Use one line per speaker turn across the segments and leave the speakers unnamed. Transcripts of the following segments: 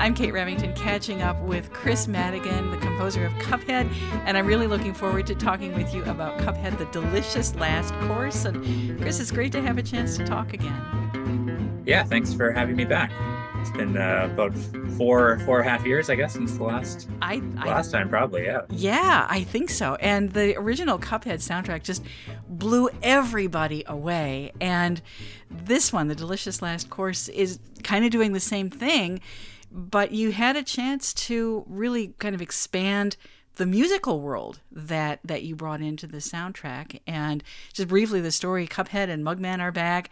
I'm Kate Remington, catching up with Kris Maddigan, the composer of Cuphead, and I'm really looking forward to talking with you about Cuphead, the delicious last course. And Chris, it's great to have a chance to talk again.
Yeah, thanks for having me back. It's been uh, about four four and a half years, I guess, since the last I, I, last time, probably. Yeah.
Yeah, I think so. And the original Cuphead soundtrack just blew everybody away. And this one, the delicious last course, is kind of doing the same thing, but you had a chance to really kind of expand the musical world that that you brought into the soundtrack and just briefly the story cuphead and mugman are back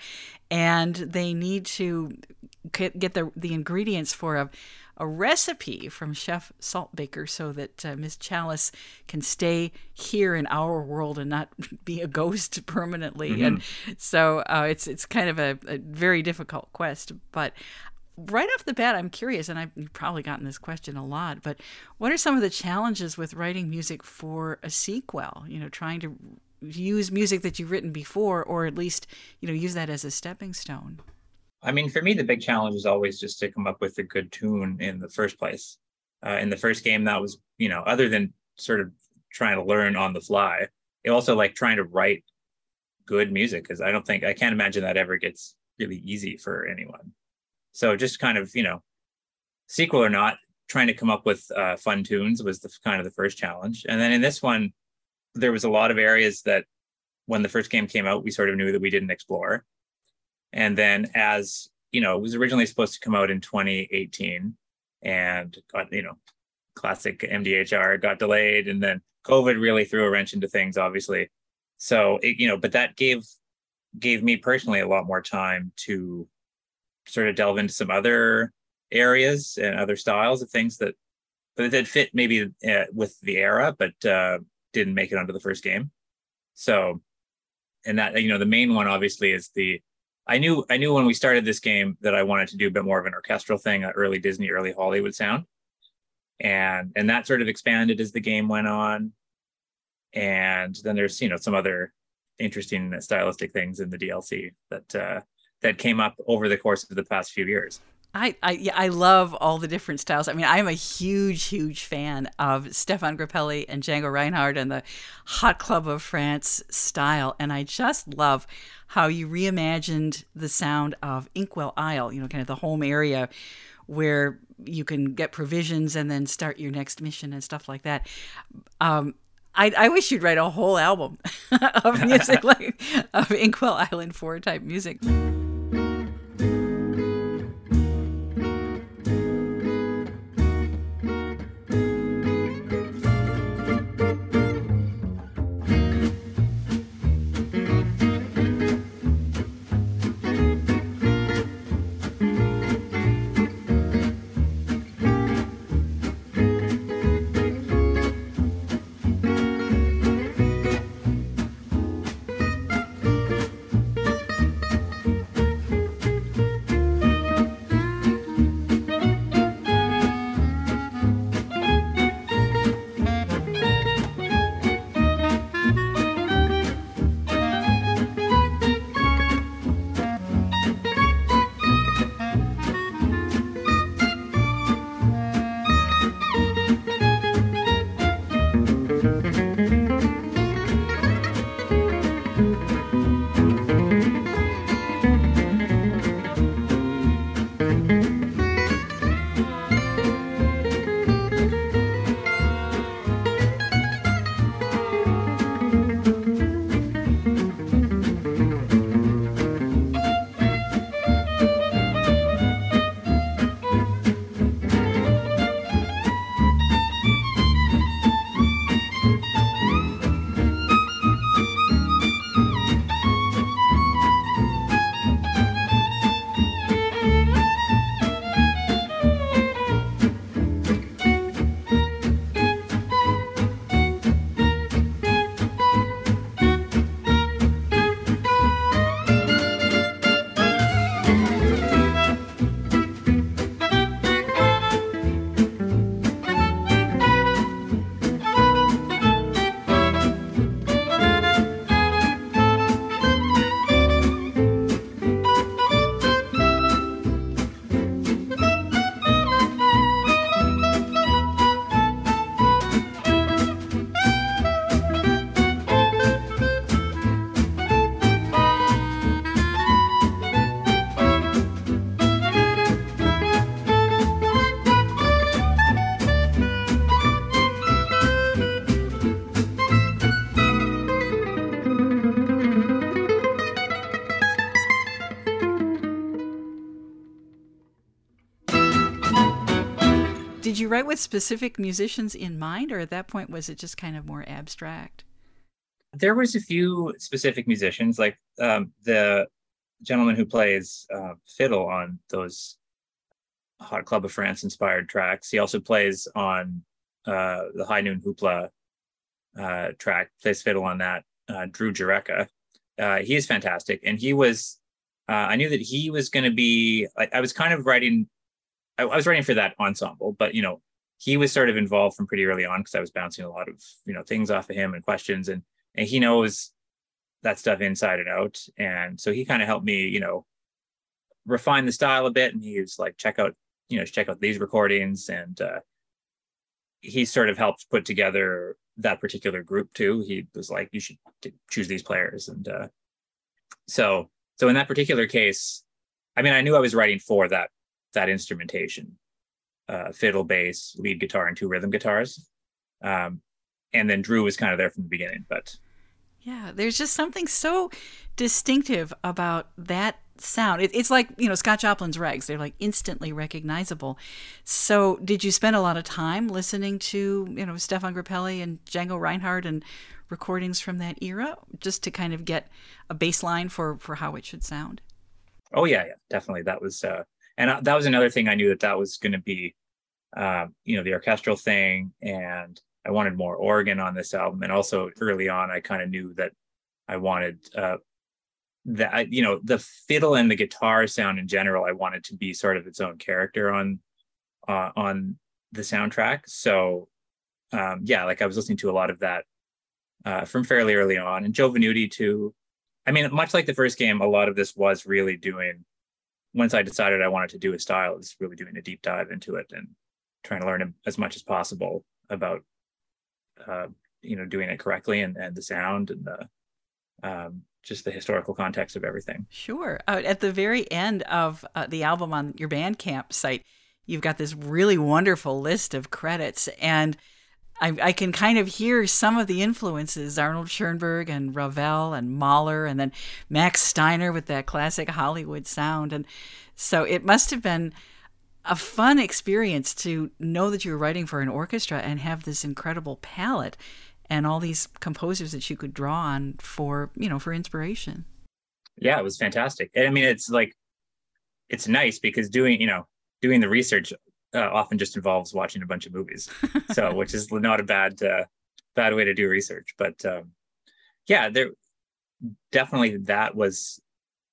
and they need to get the the ingredients for a a recipe from Chef Saltbaker so that uh, Miss Chalice can stay here in our world and not be a ghost permanently. Mm-hmm. And so uh, it's it's kind of a, a, very difficult quest. But right off the bat, I'm curious, and I've probably gotten this question a lot. But what are some of the challenges with writing music for a sequel? You know, trying to use music that you've written before, or at least you know use that as a stepping stone.
I mean, for me, the big challenge is always just to come up with a good tune in the first place. Uh, in the first game, that was, you know, other than sort of trying to learn on the fly, it also like trying to write good music because I don't think I can't imagine that ever gets really easy for anyone. So just kind of, you know, sequel or not, trying to come up with uh, fun tunes was the kind of the first challenge. And then in this one, there was a lot of areas that when the first game came out, we sort of knew that we didn't explore. And then as you know, it was originally supposed to come out in 2018 and got, you know, classic MDHR got delayed and then COVID really threw a wrench into things, obviously. So it, you know, but that gave gave me personally a lot more time to sort of delve into some other areas and other styles of things that that fit maybe uh, with the era, but uh, didn't make it onto the first game. So, and that you know, the main one obviously is the I knew I knew when we started this game that I wanted to do a bit more of an orchestral thing, an early Disney, early Hollywood sound, and and that sort of expanded as the game went on. And then there's you know some other interesting stylistic things in the DLC that uh, that came up over the course of the past few years.
I, I yeah, I love all the different styles. I mean, I'm a huge, huge fan of Stefan Grappelli and Django Reinhardt and the Hot Club of France style, and I just love how you reimagined the sound of Inkwell Isle. You know, kind of the home area where you can get provisions and then start your next mission and stuff like that. Um, I, I wish you'd write a whole album of music like of Inkwell Island Four type music. You write with specific musicians in mind, or at that point was it just kind of more abstract?
There was a few specific musicians, like um, the gentleman who plays uh, fiddle on those Hot Club of France inspired tracks. He also plays on uh, the High Noon Hoopla uh, track, plays fiddle on that. Uh, Drew Jurecka. Uh, he is fantastic, and he was. Uh, I knew that he was going to be. I, I, was kind of writing. I, I was writing for that ensemble, but you know, he was sort of involved from pretty early on because I was bouncing a lot of you know things off of him and questions, and and he knows that stuff inside and out, and so he kind of helped me, you know, refine the style a bit, and he was like, check out, you know, check out these recordings, and uh, he sort of helped put together that particular group too. He was like, you should choose these players. And uh, so, so in that particular case, I mean, I knew I was writing for that, that instrumentation, uh, fiddle, bass, lead guitar, and two rhythm guitars. Um, and then Drew was kind of there from the beginning, but
yeah, there's just something so distinctive about that sound. It, it's like, you know, Scott Joplin's rags, they're like instantly recognizable. So, did you spend a lot of time listening to, you know, Stefan Grappelli and Django Reinhardt and recordings from that era just to kind of get a baseline for for how it should sound?
Oh yeah, yeah, definitely. That was uh and that was another thing I knew that that was going to be uh, you know, the orchestral thing and I wanted more organ on this album and also early on I kind of knew that I wanted uh, that you know the fiddle and the guitar sound in general i wanted to be sort of its own character on uh, on the soundtrack. So um yeah like i was listening to a lot of that uh from fairly early on and joe venuti too. I mean much like the first game a lot of this was really doing once i decided i wanted to do a style was really doing a deep dive into it and trying to learn as much as possible about uh you know doing it correctly and and the sound and the um just the historical context of everything.
Sure. Uh, at the very end of uh, the album on your Bandcamp site, you've got this really wonderful list of credits, and I, I, can kind of hear some of the influences Arnold Schoenberg and Ravel and Mahler, and then Max Steiner with that classic Hollywood sound. And so it must have been a fun experience to know that you were writing for an orchestra and have this incredible palette and all these composers that you could draw on for you know for inspiration
yeah it was fantastic i mean it's like it's nice because doing you know doing the research uh, often just involves watching a bunch of movies. So which is not a bad uh, bad way to do research. But um, yeah there definitely that was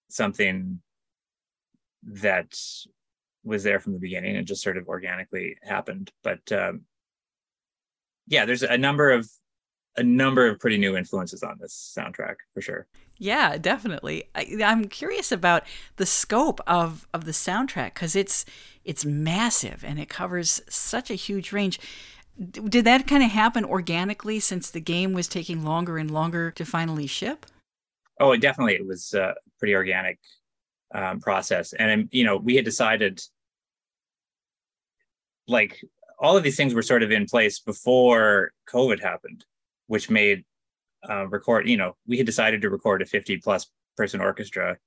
something that was there from the beginning and just sort of organically happened. But um, yeah there's a number of a number of pretty new influences on this soundtrack for sure.
Yeah, definitely. I, am curious about the scope of of the soundtrack because it's it's massive and it covers such a huge range. Did that kind of happen organically since the game was taking longer and longer to finally ship?
Oh, it definitely it was a pretty organic um, process, and you know we had decided like all of these things were sort of in place before COVID happened which made uh, record. You know, we had decided to record a 50 plus person orchestra,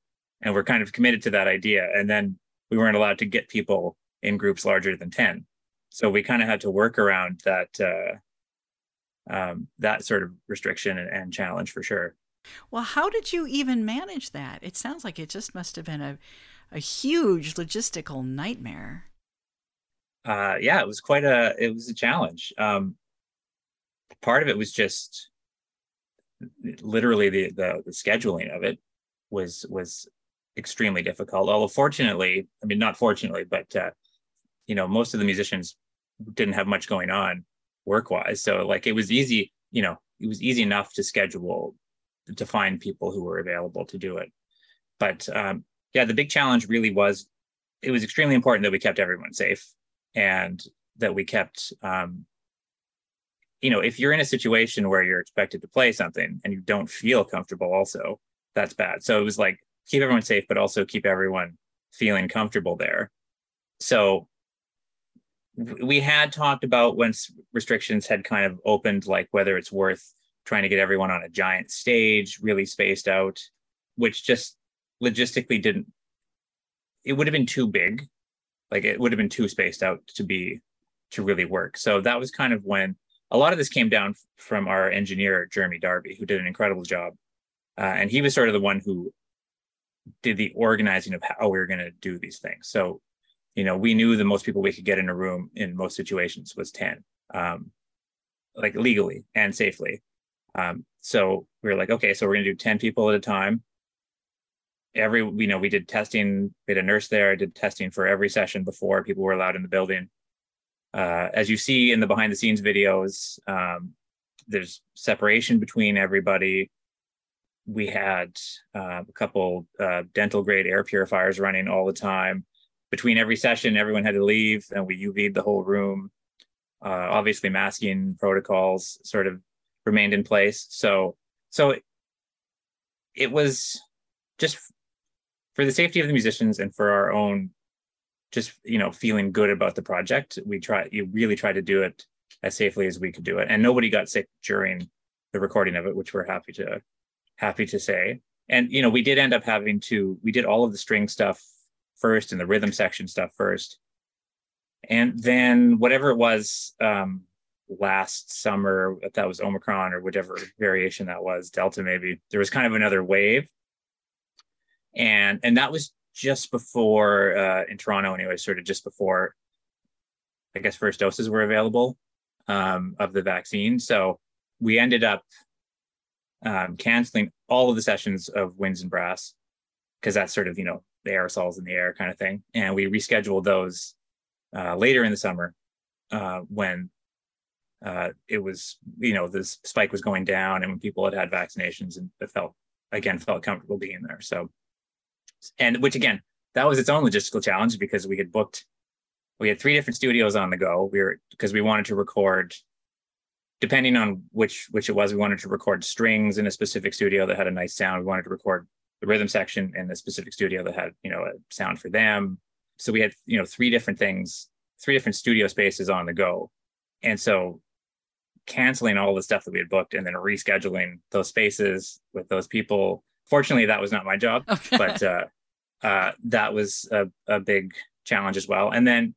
and we're kind of committed to that idea. And then we weren't allowed to get people in groups larger than 10, so we kind of had to work around that uh, um, that sort of restriction and, and challenge for sure.
Well, how did you even manage that? It sounds like it just must have been a a huge logistical nightmare.
Uh, yeah, it was quite a it was a challenge. Um, part of it was just literally the, the, the scheduling of it was was extremely difficult. Although fortunately, I mean not fortunately, but uh, you know most of the musicians didn't have much going on work wise, so like it was easy. You know, it was easy enough to schedule to find people who were available to do it. But um, yeah, the big challenge really was it was extremely important that we kept everyone safe and that we kept um, you know, if you're in a situation where you're expected to play something and you don't feel comfortable, also, that's bad. So it was like keep everyone safe, but also keep everyone feeling comfortable there. So we had talked about once restrictions had kind of opened, like whether it's worth trying to get everyone on a giant stage, really spaced out, which just logistically didn't, it would have been too big. Like it would have been too spaced out to be to really work. So that was kind of when a lot of this came down from our engineer Jeremy Darby, who did an incredible job, uh, and he was sort of the one who did the organizing of how we were going to do these things. So, you know, we knew the most people we could get in a room in most situations was ten, um, like legally and safely. Um, so we were like, okay, so we're going to do ten people at a time. Every, you know, we did testing. We had a nurse there. I did testing for every session before people were allowed in the building uh, as you see in the behind the scenes videos, um, there's separation between everybody. We had uh, a couple uh, dental grade air purifiers running all the time. Between every session, everyone had to leave, and we UV'd the whole room. Uh, obviously, masking protocols sort of remained in place. So, so it, it was just for the safety of the musicians and for our own just you know feeling good about the project. We try you really tried to do it as safely as we could do it. And nobody got sick during the recording of it which we're happy to happy to say. And you know we did end up having to we did all of the string stuff first and the rhythm section stuff first. And then whatever it was um last summer if that was omicron or whatever variation that was delta maybe there was kind of another wave. And and that was just before uh, in Toronto anyway, sort of just before I guess first doses were available um, of the vaccine. So we ended up um, canceling all of the sessions of winds and brass because that's sort of you know the aerosols in the air kind of thing, and we rescheduled those uh, later in the summer uh, when uh, it was you know this spike was going down and when people had had vaccinations and felt again felt comfortable being there. So and which again that was its own logistical challenge because we had booked we had three different studios on the go. We were because we wanted to record depending on which which it was we wanted to record strings in a specific studio that had a nice sound. We wanted to record the rhythm section in a specific studio that had you know a sound for them. So we had you know three different things three different studio spaces on the go. And so canceling all the stuff that we had booked and then rescheduling those spaces with those people fortunately that was not my job okay. but uh, uh, that was a, a, big challenge as well. And then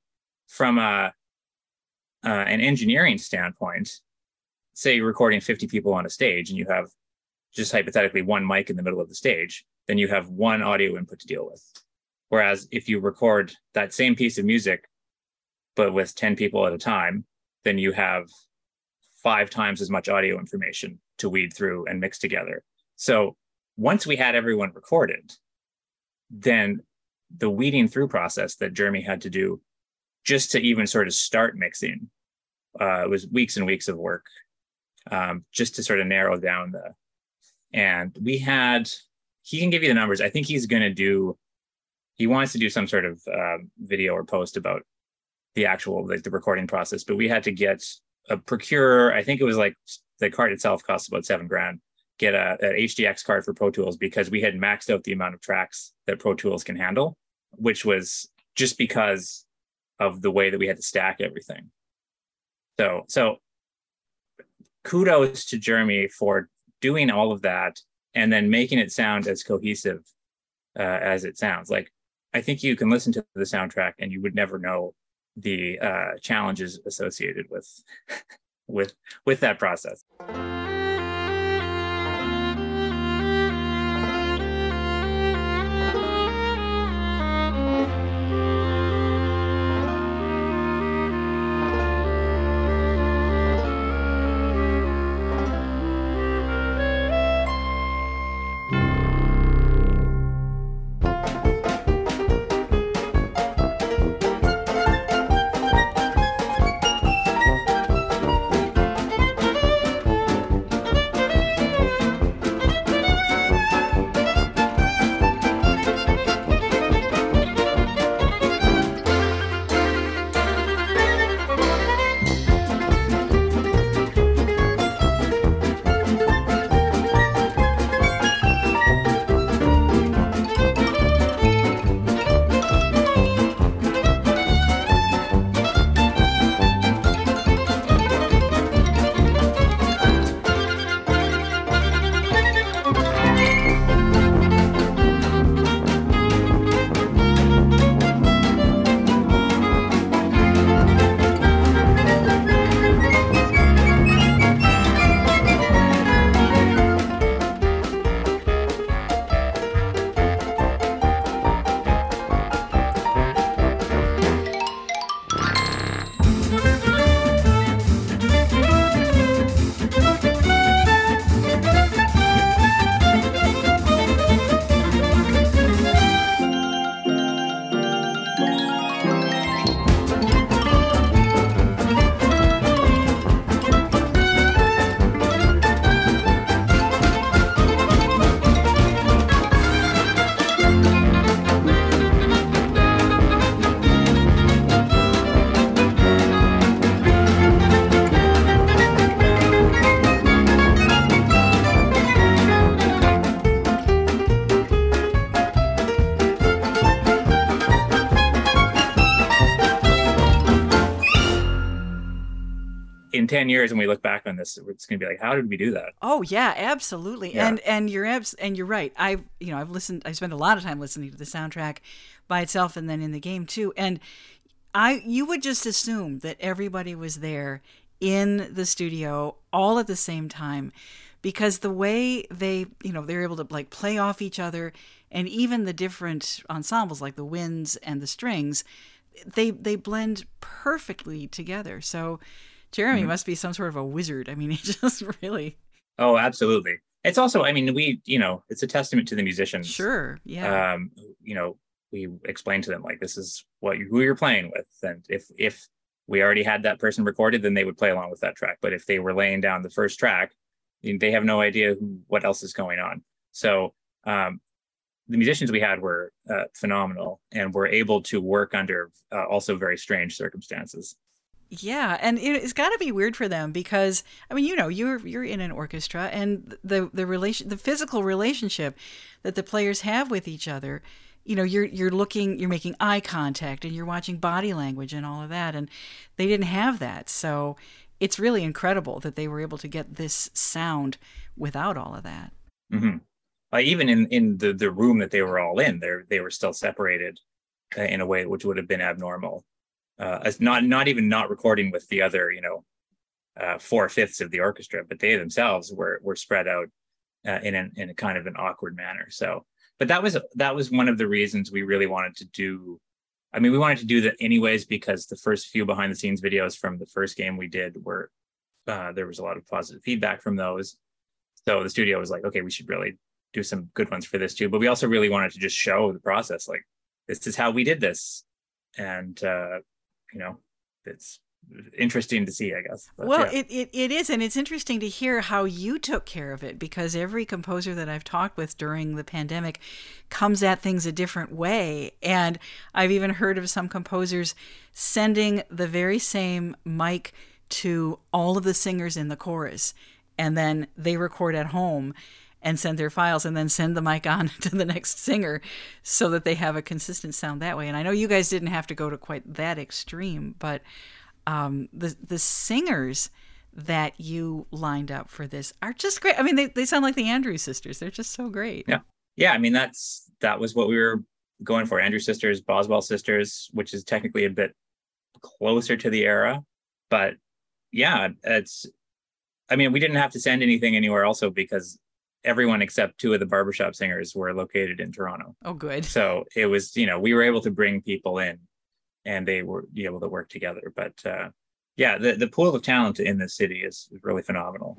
from a, uh, an engineering standpoint say you're recording 50 people on a stage and you have just hypothetically one mic in the middle of the stage then you have one audio input to deal with. Whereas if you record that same piece of music but with 10 people at a time then you have five times as much audio information to weed through and mix together. So once we had everyone recorded, then the weeding through process that Jeremy had to do just to even sort of start mixing uh, was weeks and weeks of work um, just to sort of narrow down the. And we had, he can give you the numbers. I think he's going to do, he wants to do some sort of um, video or post about the actual, like the recording process, but we had to get a procure, I think it was like the card itself costs about seven grand get a, a HDX card for Pro Tools because we had maxed out the amount of tracks that Pro Tools can handle, which was just because of the way that we had to stack everything. So, so kudos to Jeremy for doing all of that and then making it sound as cohesive uh, as it sounds. Like, I think you can listen to the soundtrack and you would never know the uh, challenges associated with with with that process. 10 years when we look back on this it's going to be like how did we do that?
Oh yeah absolutely. Yeah. and and you're abs- and you're right. I've you know i've listened i spent a lot of time listening to the soundtrack by itself and then in the game too. And i you would just assume that everybody was there in the studio all at the same time because the way they you know they're able to like play off each other and even the different ensembles like the winds and the strings they they blend perfectly together. So Jeremy mm-hmm. must be some sort of a wizard. I mean, he just really.
Oh, absolutely. It's also, I mean, we, you know, it's a testament to the musicians.
Sure. Yeah.
Um, you know, we explain to them like this is what you, who you're playing with, and if if we already had that person recorded, then they would play along with that track. But if they were laying down the first track, they have no idea who, what else is going on. So um, the musicians we had were uh, phenomenal and were able to work under uh, also very strange circumstances.
Yeah, and it's got to be weird for them because I mean, you know, you're you're in an orchestra, and the the relation, the physical relationship that the players have with each other. You know, you're you're looking, you're making eye contact, and you're watching body language and all of that, and they didn't have that. So it's really incredible that they were able to get this sound without all of that.
Mm-hmm. Uh, even in in the the room that they were all in, they they were still separated uh, in a way which would have been abnormal uh, not not even not recording with the other you know uh, four fifths of the orchestra, but they themselves were were spread out uh, in an, in a kind of an awkward manner. So, but that was that was one of the reasons we really wanted to do. I mean, we wanted to do that anyways because the first few behind the scenes videos from the first game we did were uh, there was a lot of positive feedback from those. So the studio was like, okay, we should really do some good ones for this too. But we also really wanted to just show the process, like this is how we did this, and uh, you know, it's interesting to see, I guess.
But, well, yeah. it, it, it is, and it's interesting to hear how you took care of it because every composer that I've talked with during the pandemic comes at things a different way. And I've even heard of some composers sending the very same mic to all of the singers in the chorus, and then they record at home and send their files and then send the mic on to the next singer so that they have a consistent sound that way. And I know you guys didn't have to go to quite that extreme, but um, the the singers that you lined up for this are just great. I mean, they, they sound like the Andrews sisters. They're just so great.
Yeah. Yeah. I mean, that's, that was what we were going for. Andrews sisters, Boswell sisters, which is technically a bit closer to the era, but yeah, it's, I mean, we didn't have to send anything anywhere also because everyone except two of the barbershop singers were located in Toronto.
Oh, good.
So it was, you know, we were able to bring people in and they were be able to work together. But uh, yeah, the, the pool of talent in this city is really phenomenal.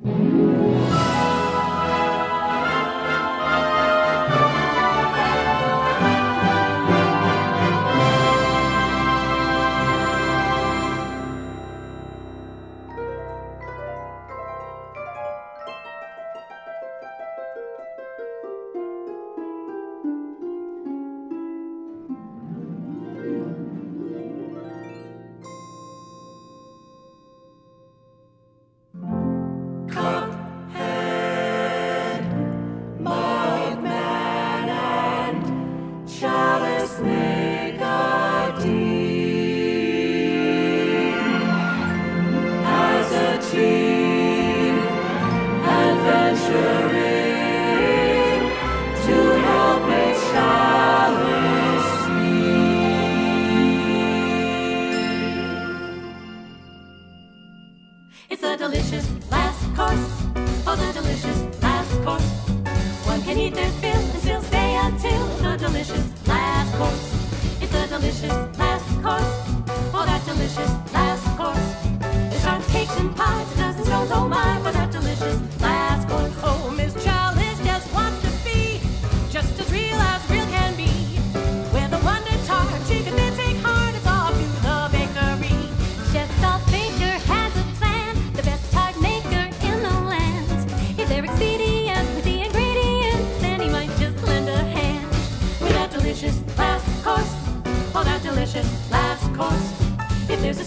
delicious last course. Oh, that delicious last course.
It's our cakes and pies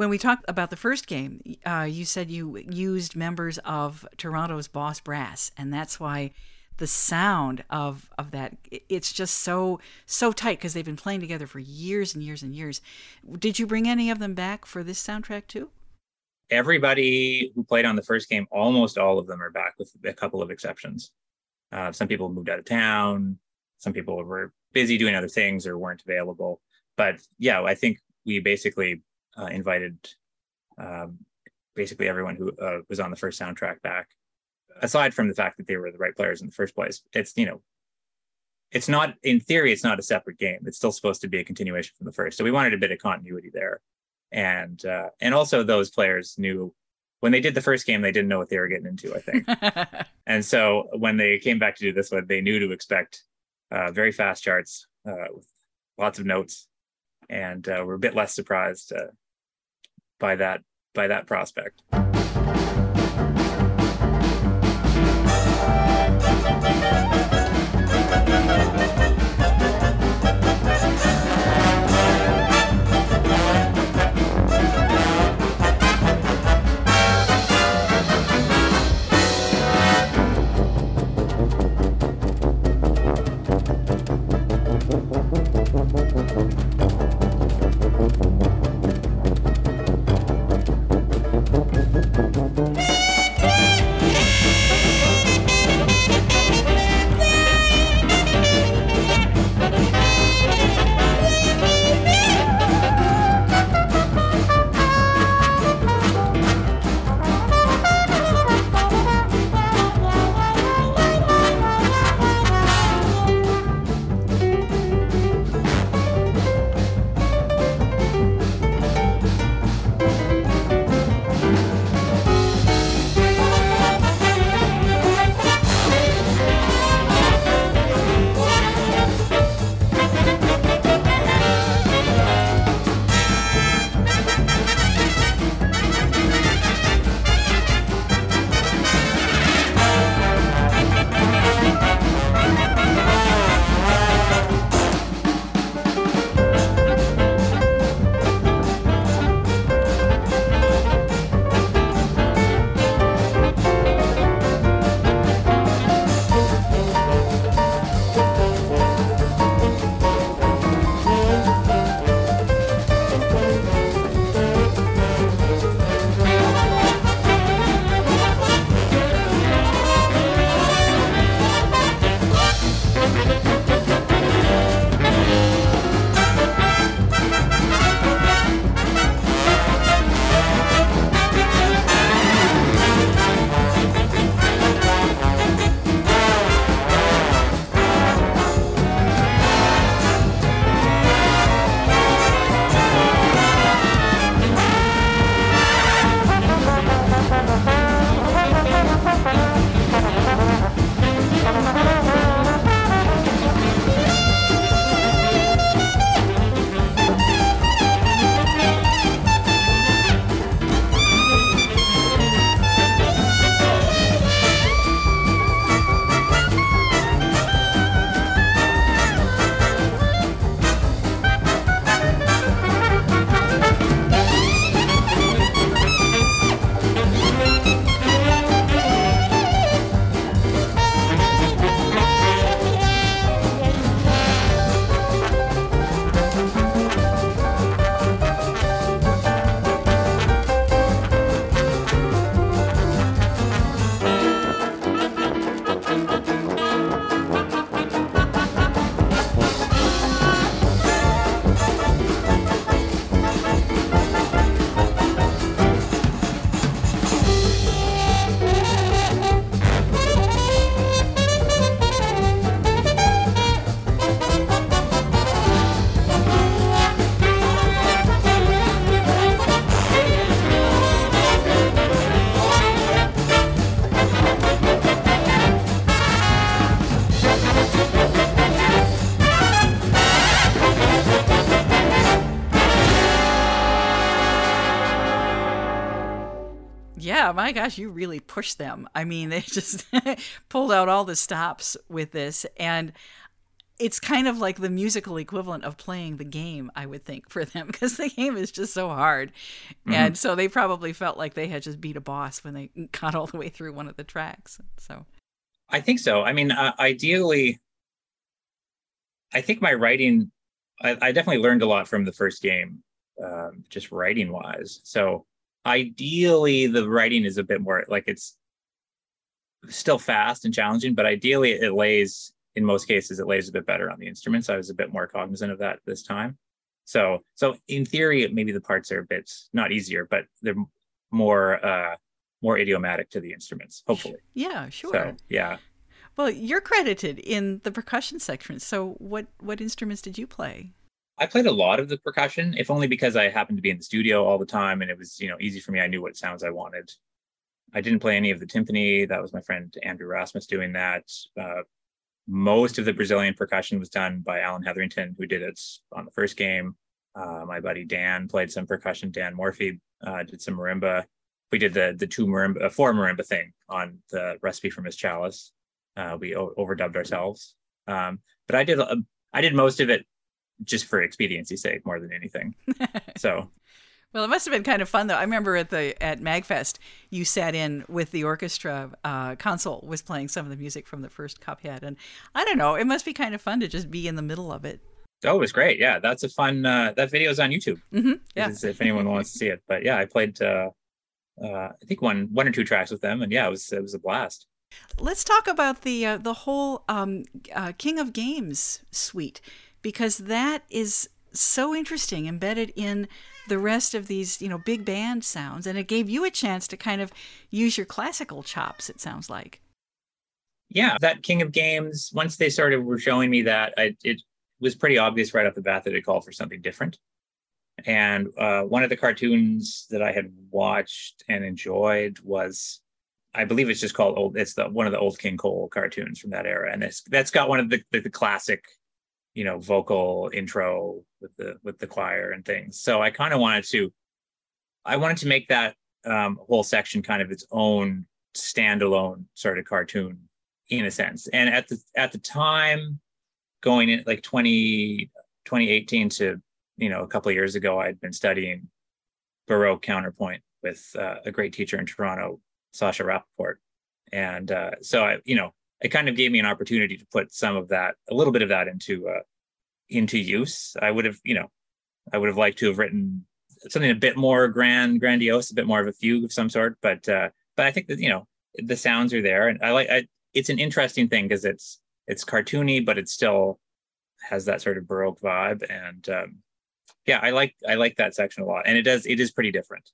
When we talked about the first game, uh, you said you used members of Toronto's Boss Brass, and that's why the sound of of that it's just so so tight because they've been playing together for years and years and years. Did you bring any of them back for this soundtrack too?
Everybody who played on the first game, almost all of them are back with a couple of exceptions. Uh, some people moved out of town. Some people were busy doing other things or weren't available. But yeah, I think we basically uh, invited um, basically everyone who uh, was on the first soundtrack back aside from the fact that they were the right players in the first place, it's you know, it's not in theory, it's not a separate game. It's still supposed to be a continuation from the first. So we wanted a bit of continuity there, and uh, and also those players knew when they did the first game, they didn't know what they were getting into. I think, and so when they came back to do this one, they knew to expect uh, very fast charts uh, with lots of notes, and uh, we're a bit less surprised uh, by that by that prospect.
My gosh, you really pushed them. I mean, they just pulled out all the stops with this. And it's kind of like the musical equivalent of playing the game, I would think, for them, because the game is just so hard.
Mhm.
And so they probably felt like they had just beat a boss when they got all the way through one of the tracks. So,
I think so. I mean, uh, ideally, I think my writing, I, I definitely learned a lot from the first game, um, just writing wise. So ideally, the writing is a bit more like it's still fast and challenging, but ideally, it lays in most cases it lays a bit better on the instruments. I was a bit more cognizant of that this time. So, so in theory, maybe the parts are a bit not easier, but they're more uh, more idiomatic to the instruments. Hopefully.
yeah, sure.
So yeah.
Well, you're credited in the percussion section. So, what what instruments did you play?
I played a lot of the percussion, if only because I happened to be in the studio all the time and it was, you know, easy for me. I knew what sounds I wanted. I didn't play any of the timpani. That was my friend Andrew Rasmus doing that. Uh, most of the Brazilian percussion was done by Alan Hetherington, who did it on the first game. Uh, my buddy Dan played some percussion. Dan Morphy uh, did some marimba. We did the the two marimba, uh, four marimba thing on the recipe from Miss Chalice. Uh, we overdubbed ourselves, um, but I did a, I did most of it just for expediency's sake more than anything. So
Well, it must have been kind of fun though. I remember at the at Magfest, you sat in with the orchestra. Uh, console was playing some of the music from the first Cuphead, and I don't know. It must be kind of fun to just be in the middle of it.
oh, it was great. Yeah, that's a fun. Uh, that is on YouTube.
hmm Yeah.
If, if anyone wants to see it. But yeah, I played. Uh, uh, I think one one or two tracks with them, and yeah, it was it was a blast.
Let's talk about the uh, the whole um, uh, King of Games suite because that is so interesting, embedded in the rest of these you know big band sounds, and it gave you a chance to kind of use your classical chops. It sounds like.
yeah that king of games once they started were showing me that I, it was pretty obvious right off the bat that it called for something different and uh, one of the cartoons that i had watched and enjoyed was i believe it's just called old it's the one of the old king cole cartoons from that era and that's got one of the the, the classic you know vocal intro with the with the choir and things so i kind of wanted to i wanted to make that um, whole section kind of its own standalone sort of cartoon in a sense. And at the at the time, going in like 20, 2018 to you know a couple years ago, I'd been studying Baroque counterpoint with uh, a great teacher in Toronto, Sasha Rappaport, and uh, so I you know it kind of gave me an opportunity to put some of that, a little bit of that into uh, into use. I would have you know I would have liked to have written something a bit more grand, grandiose, a bit more of a fugue of some sort, but uh, but I think that you know the sounds are there, and I like I, it's an interesting thing because it's it's cartoony, but it still has that sort of baroque vibe, and um, yeah, I like I like that section a lot, and it does it is pretty different.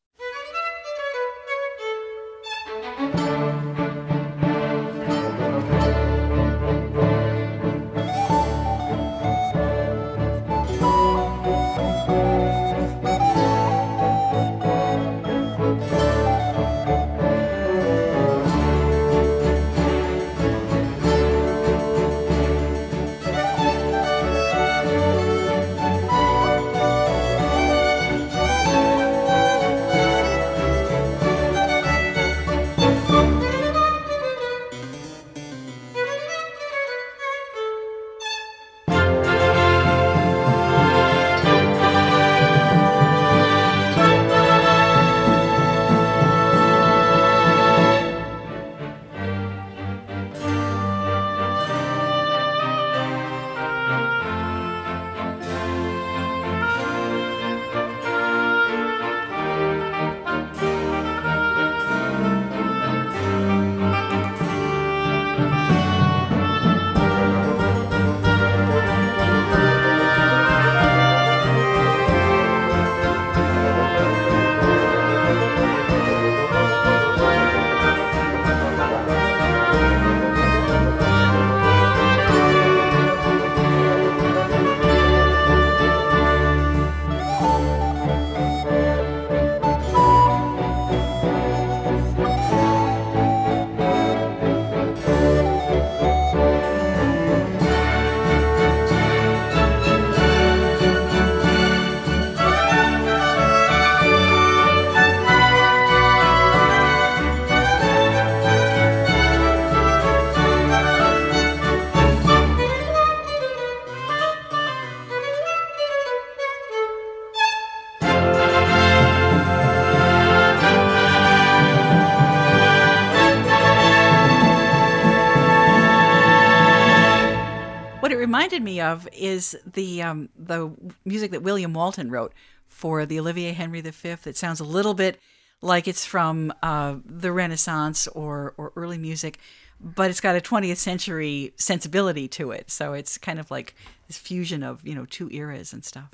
Reminded me of is the um, the music that William Walton wrote for the Olivier Henry V. It sounds a little bit like it's from uh, the Renaissance or or early music, but it's got a 20th century sensibility to it. So it's kind of like this fusion of you know two eras and stuff.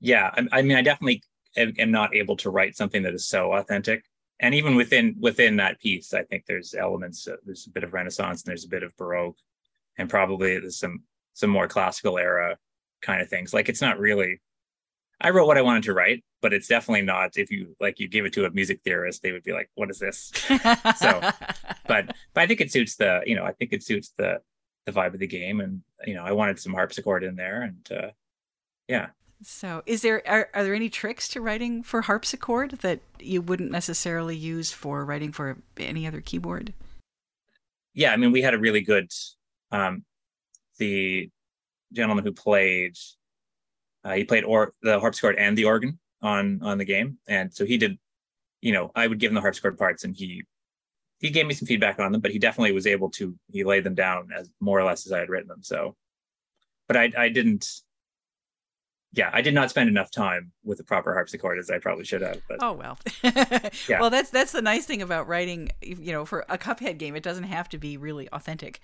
Yeah, I, I mean, I definitely am, not able to write something that is so authentic. And even within within that piece, I think there's elements. Uh, there's a bit of Renaissance and there's a bit of Baroque, and probably there's some some more classical era kind of things. Like it's not really. I wrote what I wanted to write, but it's definitely not. If you like, you give it to a music theorist, they would be like, "What is this?" so, but but I think it suits the you know I think it suits the the vibe of the game, and you know I wanted some harpsichord in there, and uh, yeah,
So, is there are, are there any tricks to writing for harpsichord that you wouldn't necessarily use for writing for any other keyboard?
yeah, I mean, we had a really good um the gentleman who played uh, he played or the harpsichord and the organ on on the game, and so he did. You know, I would give him the harpsichord parts, and he he gave me some feedback on them, but he definitely was able to he laid them down as more or less as I had written them. So, but I I didn't. Yeah, I did not spend enough time with the proper harpsichord as I probably should have. But
Oh well.
Yeah.
Well, that's that's the nice thing about writing. You know, for a Cuphead game, it doesn't have to be really authentic,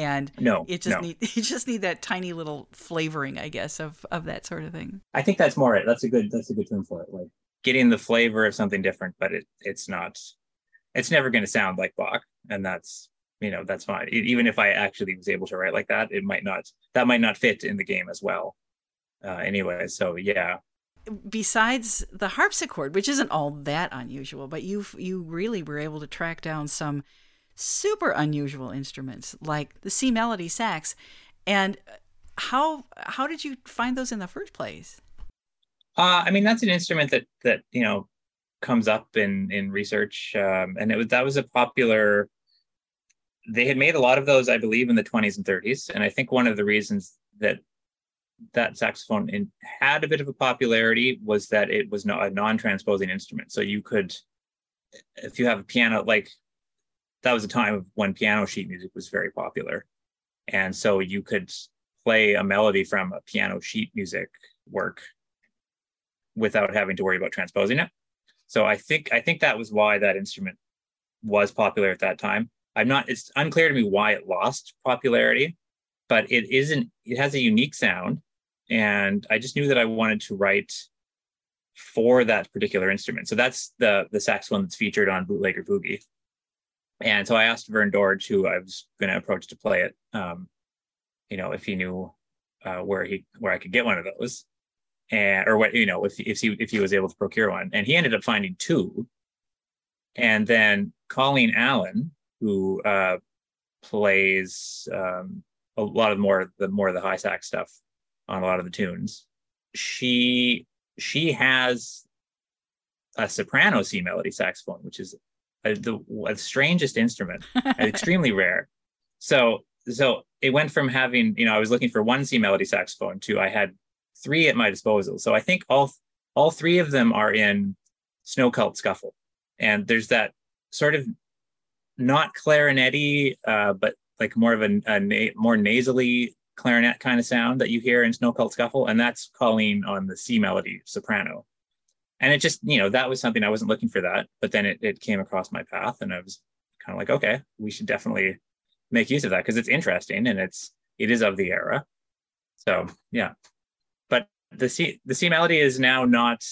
and
no,
it just
no.
need you just need that tiny little flavoring, I guess, of of that sort of thing.
I think that's more it. That's a good that's a good term for it. Like getting the flavor of something different, but it it's not it's never going to sound like Bach, and that's you know that's fine. E- Even if I actually was able to write like that, it might not that might not fit in the game as well. Uh, anyway, so yeah,
Besides the harpsichord, which isn't all that unusual, but you you really were able to track down some super unusual instruments like the C melody sax, and how how did you find those in the first place?
uh, I mean that's an instrument that that you know comes up in in research, um, and it was that was a popular. They had made a lot of those, I believe, in the 20s and 30s, and I think one of the reasons that that saxophone in, had a bit of a popularity was that it was not a non-transposing instrument. So you could, if you have a piano, like that was a time when piano sheet music was very popular, and so you could play a melody from a piano sheet music work without having to worry about transposing it. So I think I think that was why that instrument was popular at that time. I'm not. It's unclear to me why it lost popularity, but it isn't. It has a unique sound, and I just knew that I wanted to write for that particular instrument. So that's the the saxophone that's featured on Bootlegger Boogie. And so I asked Vern Dorge, who I was going to approach to play it, um, you know, if he knew uh, where he where I could get one of those, and or what you know if if he if he was able to procure one. And he ended up finding two. And then Colleen Allen, who uh, plays um, a lot of more the more of the high sax stuff on a lot of the tunes, she she has a soprano C melody saxophone, which is a, the a strangest instrument, extremely rare. So so it went from having you know I was looking for one C melody saxophone to I had three at my disposal. So I think all all three of them are in Snow Cult Scuffle, and there's that sort of not clarinety, uh, but like more of a, a na- more nasally clarinet kind of sound that you hear in Snow Cult Scuffle, and that's Colleen on the C melody soprano. And it just, you know, that was something I wasn't looking for that, but then it, it came across my path, and I was kind of like, okay, we should definitely make use of that because it's interesting and it's it is of the era. So yeah, but the C the C melody is now not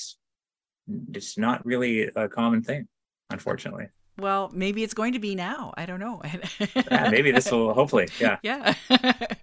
it's not really a common thing, unfortunately.
Well, maybe it's going to be now. I don't know.
Yeah, maybe this will hopefully, yeah.
yeah.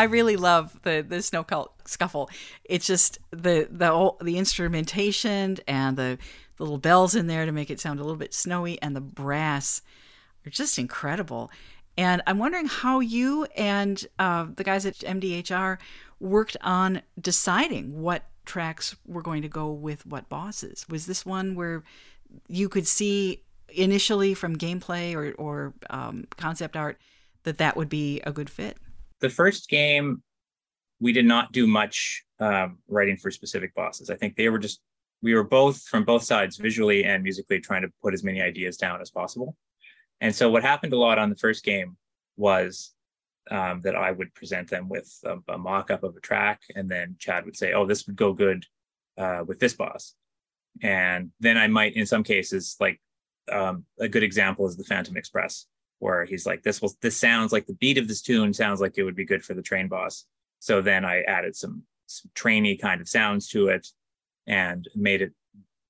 I really love the the snow cult scuffle. It's just the the the instrumentation and the, little bells in there to make it sound a little bit snowy, and the brass are just incredible. And I'm wondering how you and uh, the guys at MDHR worked on deciding what tracks were going to go with what bosses. Was this one where you could see initially from gameplay or, or um, concept art that that would be a good fit?
The first game, we did not do much um, writing for specific bosses. I think they were just, we were both from both sides, visually and musically, trying to put as many ideas down as possible. And so what happened a lot on the first game was um, that I would present them with a, a mock-up of a track, and then Chad would say, "Oh, this would go good uh, with this boss," and then I might, in some cases, like um, a good example is the Phantom Express, where he's like, "This will, this sounds like the beat of this tune sounds like it would be good for the train boss." So then I added some, some trainy kind of sounds to it, and made it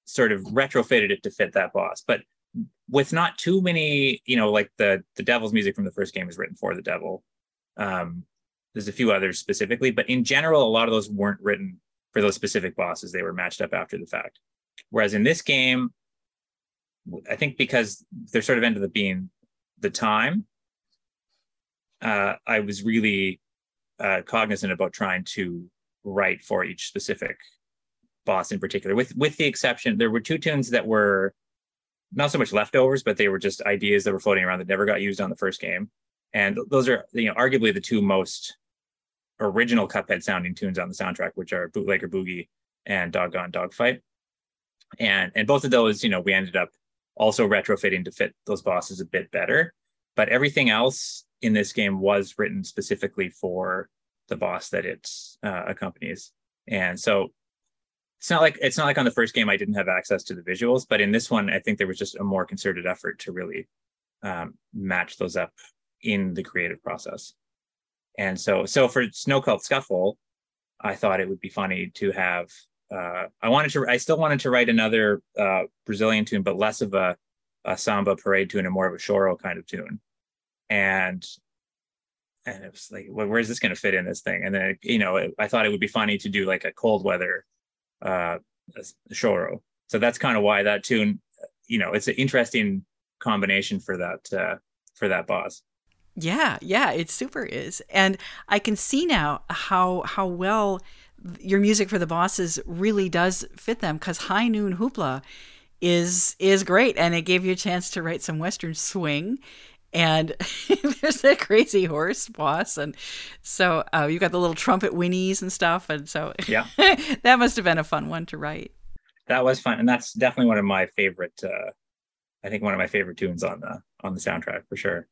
sort of retrofitted it to fit that boss, but with not too many, you know, like the the devil's music from the first game is written for the devil. Um, there's a few others specifically, but in general, a lot of those weren't written for those specific bosses. They were matched up after the fact. Whereas in this game, I think because they're sort of ended the being the time, uh, I was really uh, cognizant about trying to write for each specific boss in particular. With with the exception, there were two tunes that were not so much leftovers, but they were just ideas that were floating around that never got used on the first game. And those are, you know, arguably the two most original Cuphead sounding tunes on the soundtrack, which are Bootlegger Boogie and Doggone Dogfight. And and both of those, you know, we ended up also retrofitting to fit those bosses a bit better. But everything else in this game was written specifically for the boss that it uh, accompanies. And so it's not like it's not like on the first game I didn't have access to the visuals, but in this one I think there was just a more concerted effort to really um, match those up in the creative process. And so so for Snow Cult Scuffle, I thought it would be funny to have. Uh, I wanted to. I still wanted to write another uh, Brazilian tune, but less of a, a samba parade tune and more of a choro kind of tune. And and it was like, well, where's this going to fit in this thing? And then you know, it, I thought it would be funny to do like a cold weather uh, choro. So that's kind of why that tune, you know, it's an interesting combination for that uh, for that boss.
Yeah, yeah, it super is. And I can see now how how well your music for the bosses really does fit them cuz High Noon Hoopla is is great and it gave you a chance to write some western swing and there's that crazy horse boss and so uh, you got the little trumpet whinnies and stuff and so
yeah.
that must have been a fun one to write.
That was fun and that's definitely one of my favorite uh, i think one of my favorite tunes on the on the soundtrack for sure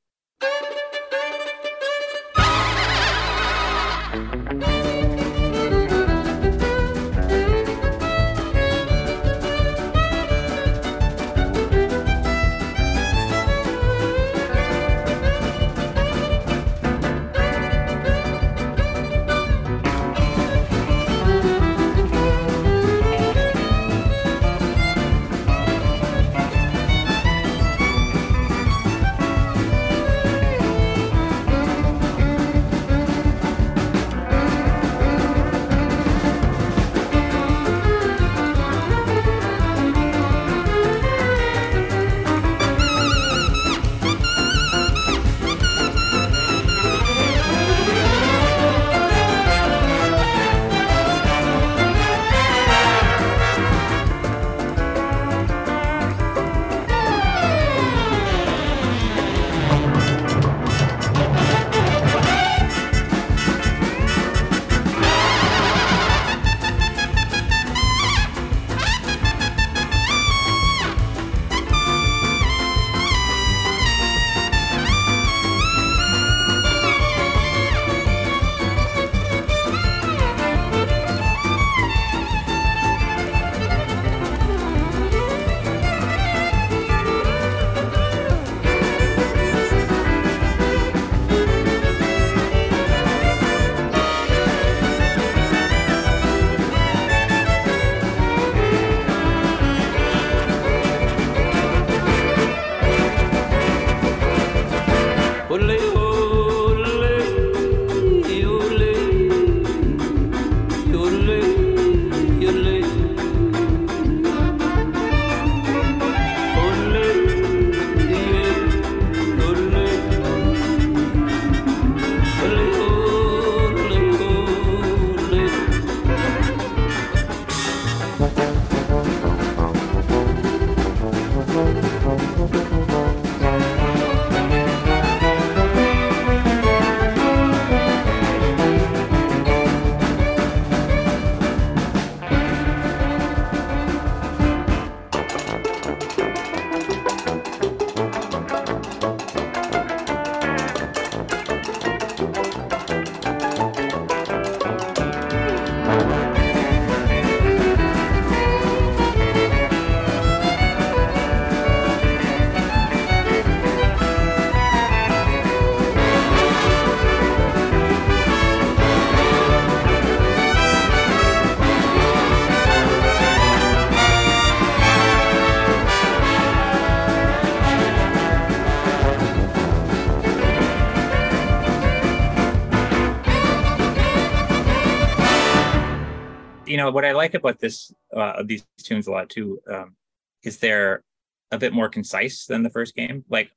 know what I like about this uh, these tunes a lot too um, is they're a bit more concise than the first game. Like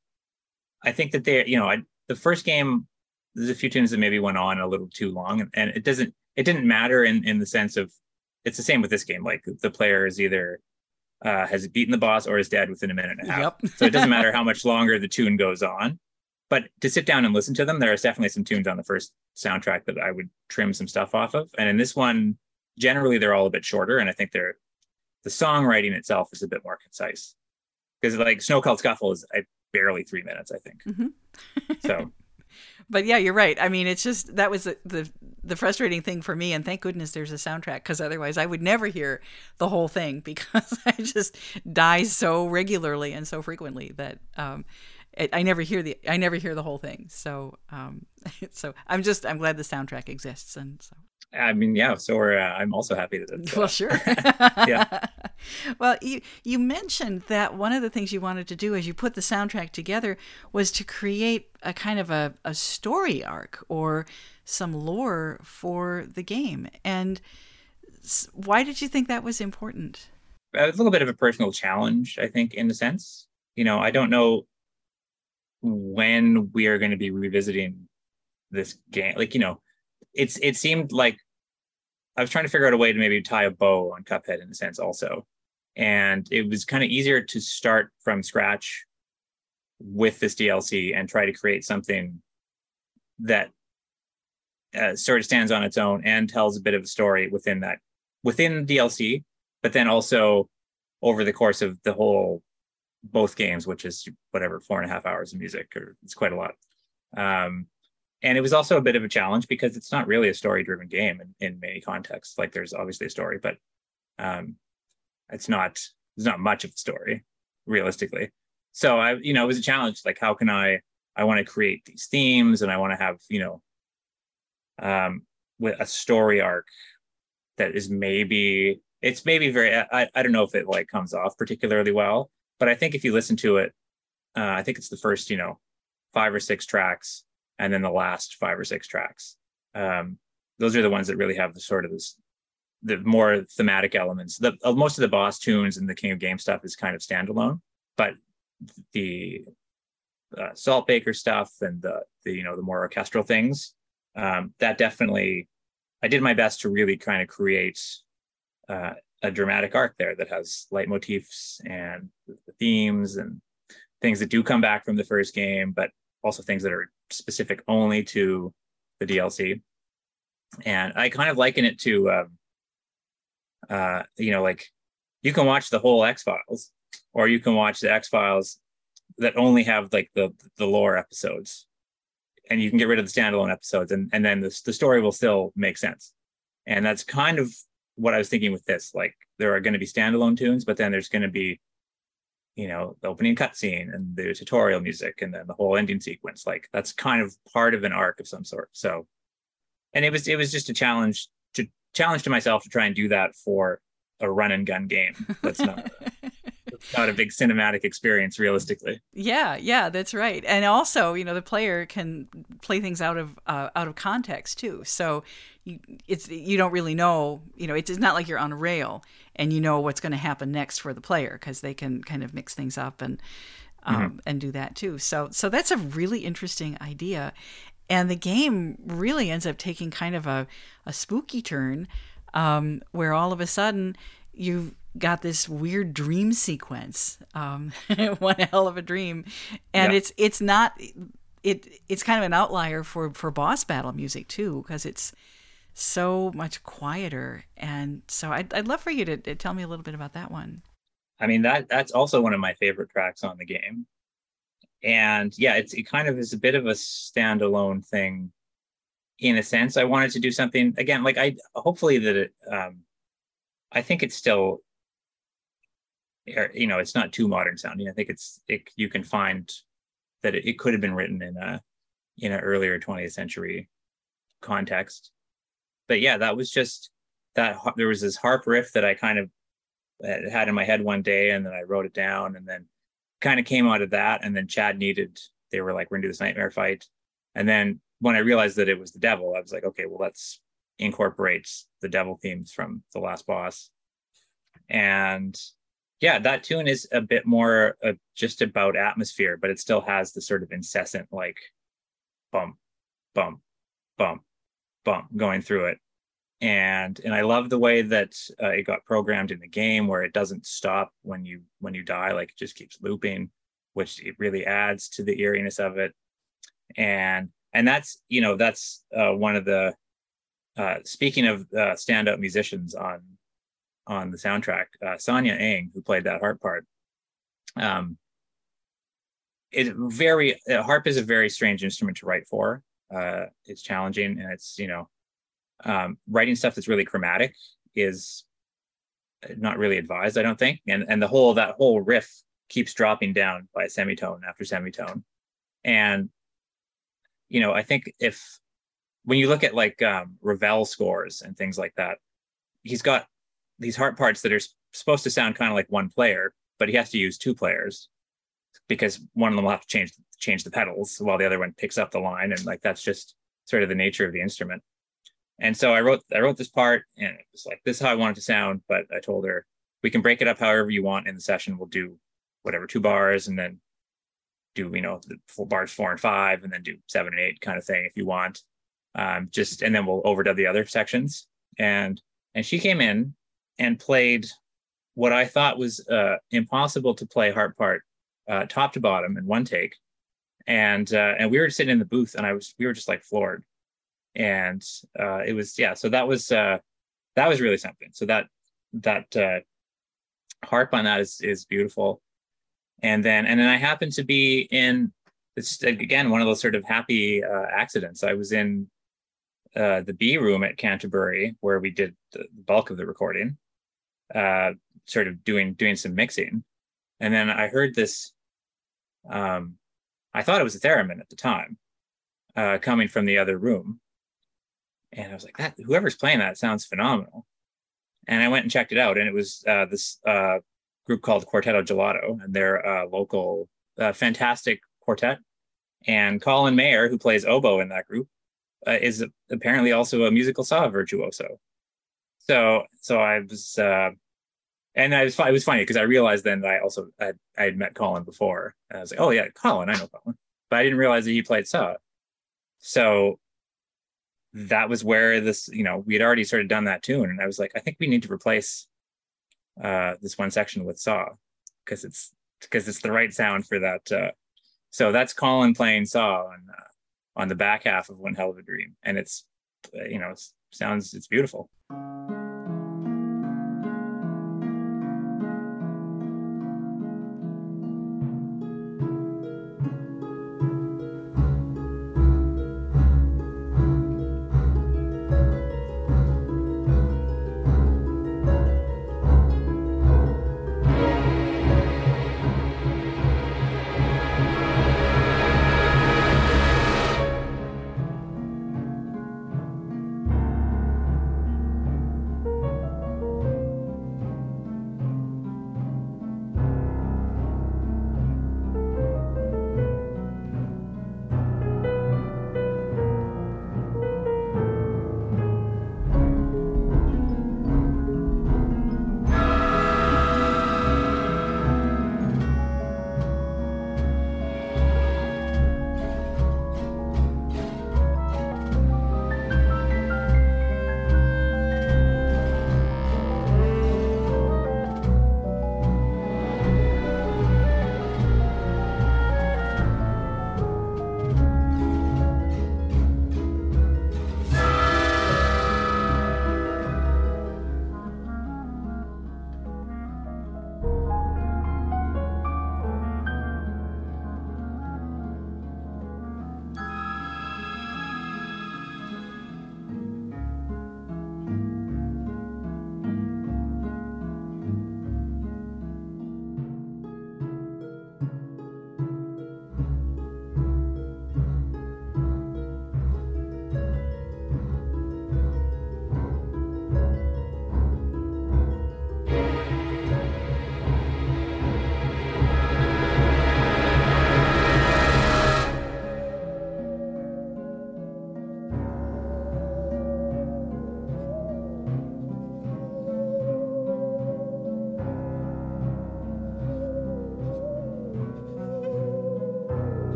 I think that they, you know, I, the first game there's a few tunes that maybe went on a little too long, and it doesn't it didn't matter in in the sense of it's the same with this game. Like the player is either uh, has beaten the boss or is dead within a minute and a half.
Yep.
so it doesn't matter how much longer the tune goes on. But to sit down and listen to them, there is definitely some tunes on the first soundtrack that I would trim some stuff off of. And in this one, generally they're all a bit shorter, and I think they're the songwriting itself is a bit more concise. Because like Snow Cult Scuffle is I, barely three minutes, I think.
Mhm.
so
But yeah, you're right. I mean, it's just that was the the, the frustrating thing for me, and thank goodness there's a soundtrack because otherwise I would never hear the whole thing because I just die so regularly and so frequently that um, it, I never hear the I never hear the whole thing. So um, so I'm just I'm glad the soundtrack exists, and so
I mean, yeah. So uh, I'm also happy that. It's, uh,
well, sure.
Yeah.
Well, you you mentioned that one of the things you wanted to do as you put the soundtrack together was to create a kind of a, a story arc or some lore for the game. And why did you think that was important?
a little bit of a personal challenge, I think, in a sense. You know, I don't know when we are going to be revisiting this game. Like, you know, it's it seemed like I was trying to figure out a way to maybe tie a bow on Cuphead in a sense, also. And it was kind of easier to start from scratch with this DLC and try to create something that uh, sort of stands on its own and tells a bit of a story within that within DLC, but then also over the course of the whole both games, which is whatever four and a half hours of music, or it's quite a lot. Um, and it was also a bit of a challenge because it's not really a story-driven game in, in many contexts. Like there's obviously a story, but um, it's not there's not much of a story realistically. So I, you know, it was a challenge. Like how can I? I want to create these themes, and I want to have you know, um, with a story arc that is maybe it's maybe very I, I don't know if it like comes off particularly well but i think if you listen to it uh, i think it's the first you know five or six tracks and then the last five or six tracks. Um, those are the ones that really have the sort of this the more thematic elements. The uh, most of the boss tunes and the king of game stuff is kind of standalone but the uh, Saltbaker stuff and the, the you know the more orchestral things um, that definitely I did my best to really kind of create uh, a dramatic arc there that has leitmotifs and the themes and things that do come back from the first game, but also things that are specific only to the DLC. And I kind of liken it to, um, uh, you know, like you can watch the whole X Files, or you can watch the X Files that only have like the the lore episodes and you can get rid of the standalone episodes and, and then the, the story will still make sense and that's kind of what i was thinking with this like there are going to be standalone tunes but then there's going to be you know the opening cutscene and the tutorial music and then the whole ending sequence like that's kind of part of an arc of some sort so and it was it was just a challenge to challenge to myself to try and do that for a run and gun game that's not not a big cinematic experience realistically
Yeah, yeah, that's right. And also, you know, the player can play things out of uh, out of context too. So you, it's you don't really know, you know, it's, it's not like you're on a rail and you know what's going to happen next for the player because they can kind of mix things up and um, and do that too. So so that's a really interesting idea. And the game really ends up taking kind of a, a spooky turn um, where all of a sudden you've got this weird dream sequence um, one hell of a dream and
Yeah.
it's it's not it it's kind of an outlier for for boss battle music too because it's so much quieter and so I'd, I'd love for you to, to tell me a little bit about that one
I mean that that's also one of my favorite tracks on the game. And yeah, it's it kind of is a bit of a standalone thing in a sense. I wanted to do something again, like I hopefully that it um I think it's still you know, it's not too modern sounding. I think it's it you can find that it, it could have been written in a in an earlier 20th century context. But yeah, that was just that there was this harp riff that I kind of uh, had in my head one day and then I wrote it down and then kind of came out of that and then Chad needed they were like we're gonna do this nightmare fight and then when I realized that it was the devil I was like okay well let's incorporate the devil themes from the last boss. And yeah, that tune is a bit more uh, just about atmosphere, but it still has the sort of incessant like bump, bump, bump, bump going through it. And and I love the way that uh, it got programmed in the game, where it doesn't stop when you when you die, like it just keeps looping, which it really adds to the eeriness of it. And and that's you know that's uh, one of the uh, speaking of uh, standout musicians on on the soundtrack, uh, Sonia Eng, who played that harp part, um, it very uh, harp is a very strange instrument to write for. Uh, it's challenging, and it's you know um, writing stuff that's really chromatic is not really advised, I don't think. And and the whole that whole riff keeps dropping down by semitone after semitone, and you know I think if when you look at like um, Ravel scores and things like that, he's got these harp parts that are supposed to sound kind of like one player, but he has to use two players because one of them will have to change change the pedals while the other one picks up the line, and like that's just sort of the nature of the instrument. And so I wrote I wrote this part, and it was like this is how I want it to sound. But I told her we can break it up however you want in the session. We'll do whatever two bars, and then do you know the four bars four and five, and then do seven and eight kind of thing if you want um, just and then we'll overdub the other sections. And and she came in and played what I thought was uh, impossible to play harp part, uh, top to bottom in one take. And uh, and we were sitting in the booth, and I was we were just like floored. And uh, it was yeah, so that was uh, that was really something. So that that uh, harp on that is is beautiful. And then and then I happened to be in it's again one of those sort of happy uh, accidents. I was in uh, the B room at Canterbury where we did the bulk of the recording, uh, sort of doing doing some mixing, and then I heard this. Um, I thought it was a theremin at the time, uh, coming from the other room, and I was like, "That whoever's playing that sounds phenomenal." And I went and checked it out, and it was uh, this uh, group called Quartetto Gelato, and they're a local, uh, fantastic quartet. And Colin Maier, who plays oboe in that group, uh, is apparently also a musical saw virtuoso. So so I was uh, and I was it was funny because I realized then that I also I, I had met Colin before. And I was like, oh yeah, Colin, I know Colin, but I didn't realize that he played saw. So that was where this you know we had already sort of done that tune, and I was like, I think we need to replace uh, this one section with saw because it's because it's the right sound for that. Uh, so that's Colin playing saw on uh, on the back half of One Hell of a Dream, and it's you know it sounds it's beautiful.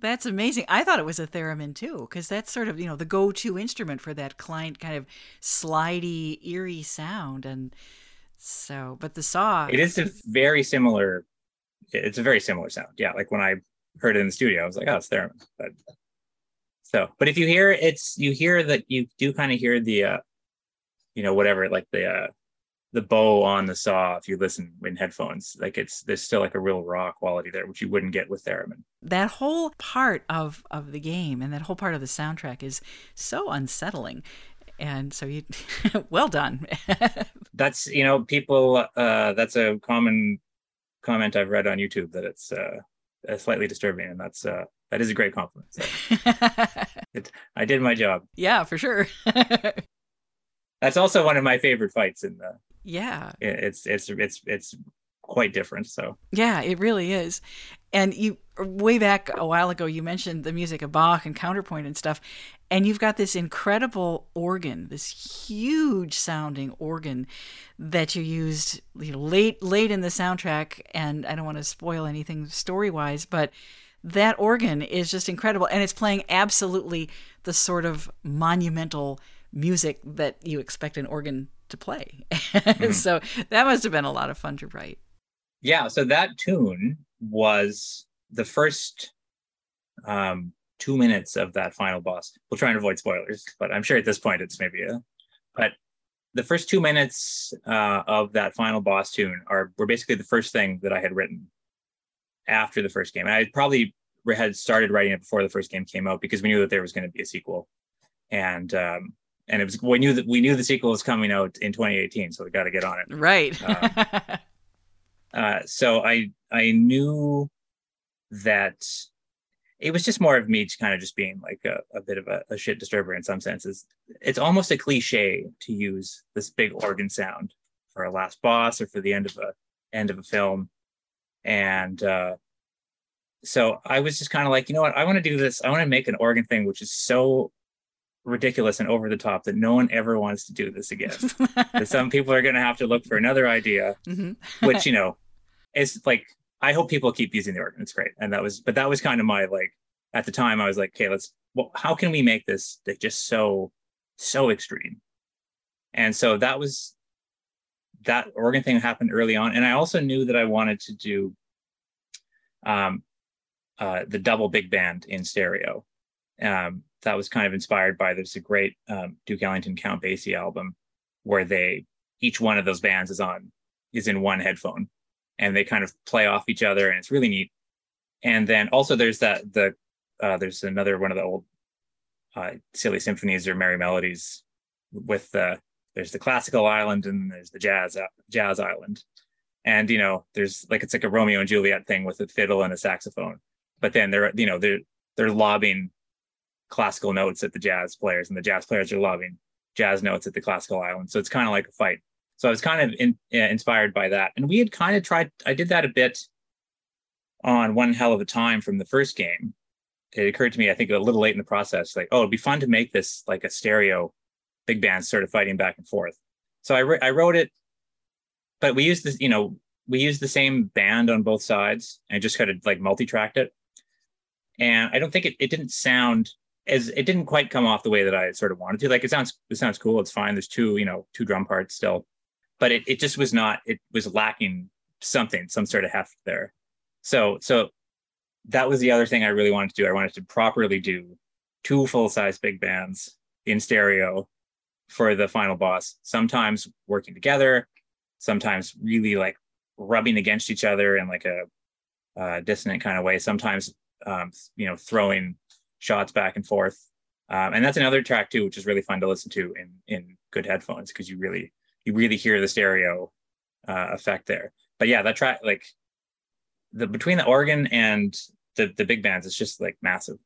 That's amazing. I thought it was a theremin too, because that's sort of you know the go-to instrument for that client kind of slidey, eerie sound, and so. But the saw,
It is a very similar. It's a very similar sound. Yeah, like when I heard it in the studio, I was like, "Oh, it's theremin." But so, but if you hear it's, you hear that you do kind of hear the, uh, you know, whatever, like the uh, the bow on the saw. If you listen in headphones, like it's there's still like a real raw quality there, which you wouldn't get with theremin.
that whole part of of the game and that whole part of the soundtrack is so unsettling, and so you, well done.
That's you know, people. Uh, that's a common comment I've read on YouTube that it's uh, slightly disturbing, and that's uh, that is a great compliment. So it, I did my job.
yeah, for sure.
That's also one of my favorite fights in the.
Yeah,
It's it's it's it's quite different. So
Yeah, it really is. And you way back a while ago you mentioned the music of Bach and counterpoint and stuff. And you've got this incredible organ, this huge sounding organ that you used late late in the soundtrack and I don't want to spoil anything story-wise, but that organ is just incredible and it's playing absolutely the sort of monumental music that you expect an organ to play. so that must have been a lot of fun to write.
yeah, so that tune was the first um, two minutes of that final boss. We'll try and avoid spoilers, but I'm sure at this point it's maybe a. But the first two minutes uh, of that final boss tune are were basically the first thing that I had written after the first game. And I probably had started writing it before the first game came out because we knew that there was going to be a sequel, and um, and it was we knew that we knew the sequel was coming out in 2018, so we got to get on it.
Right.
Uh, so I I knew that it was just more of me kind of just being like a, a bit of a, a shit disturber in some senses. It's almost a cliche to use this big organ sound for a last boss or for the end of a end of a film. And uh, so I was just kind of like, you know what, I want to do this. I want to make an organ thing which is so ridiculous and over the top that no one ever wants to do this again. that some people are going to have to look for another idea
Mhm.
which you know is like i hope people keep using the organ it's great and that was but that was kind of my like at the time i was like okay let's well how can we make this like just so so extreme and so that was that organ thing happened early on and i also knew that i wanted to do um uh the double big band in stereo um that was kind of inspired by there's a great um, duke ellington count basie album where they each one of those bands is on is in one headphone and they kind of play off each other and it's really neat. And then also there's that the uh, there's another one of the old uh, silly symphonies or merry melodies with the there's the classical island and there's the jazz jazz island. And you know there's like it's like a romeo and juliet thing with a fiddle and a saxophone but then they're you know they're they're lobbing classical notes at the jazz players and the jazz players are loving jazz notes at the classical island so it's kind of like a fight so I was kind of in, uh, inspired by that. And we had kind of tried, I did that a bit on One Hell of a Time from the first game. It occurred to me, I think a little late in the process, like, oh, it'd be fun to make this like a stereo big band sort of fighting back and forth. So I, I wrote it, but we used this, you know, we used the same band on both sides and just kind of like multi-tracked it. And I don't think it, it didn't sound as it didn't quite come off the way that I sort of wanted to. Like it sounds it sounds cool. It's fine. There's two, you know, two drum parts still but it, it just was not it was lacking something some sort of heft there so so that was the other thing i really wanted to do i wanted to properly do two full-size big bands in stereo for the final boss sometimes working together sometimes really like rubbing against each other in like a uh, dissonant kind of way sometimes um, you know throwing shots back and forth um, and that's another track too which is really fun to listen to in in good headphones because you really you really hear the stereo uh, effect there. But yeah, that track like the between the organ and the the big bands, it's just like massive.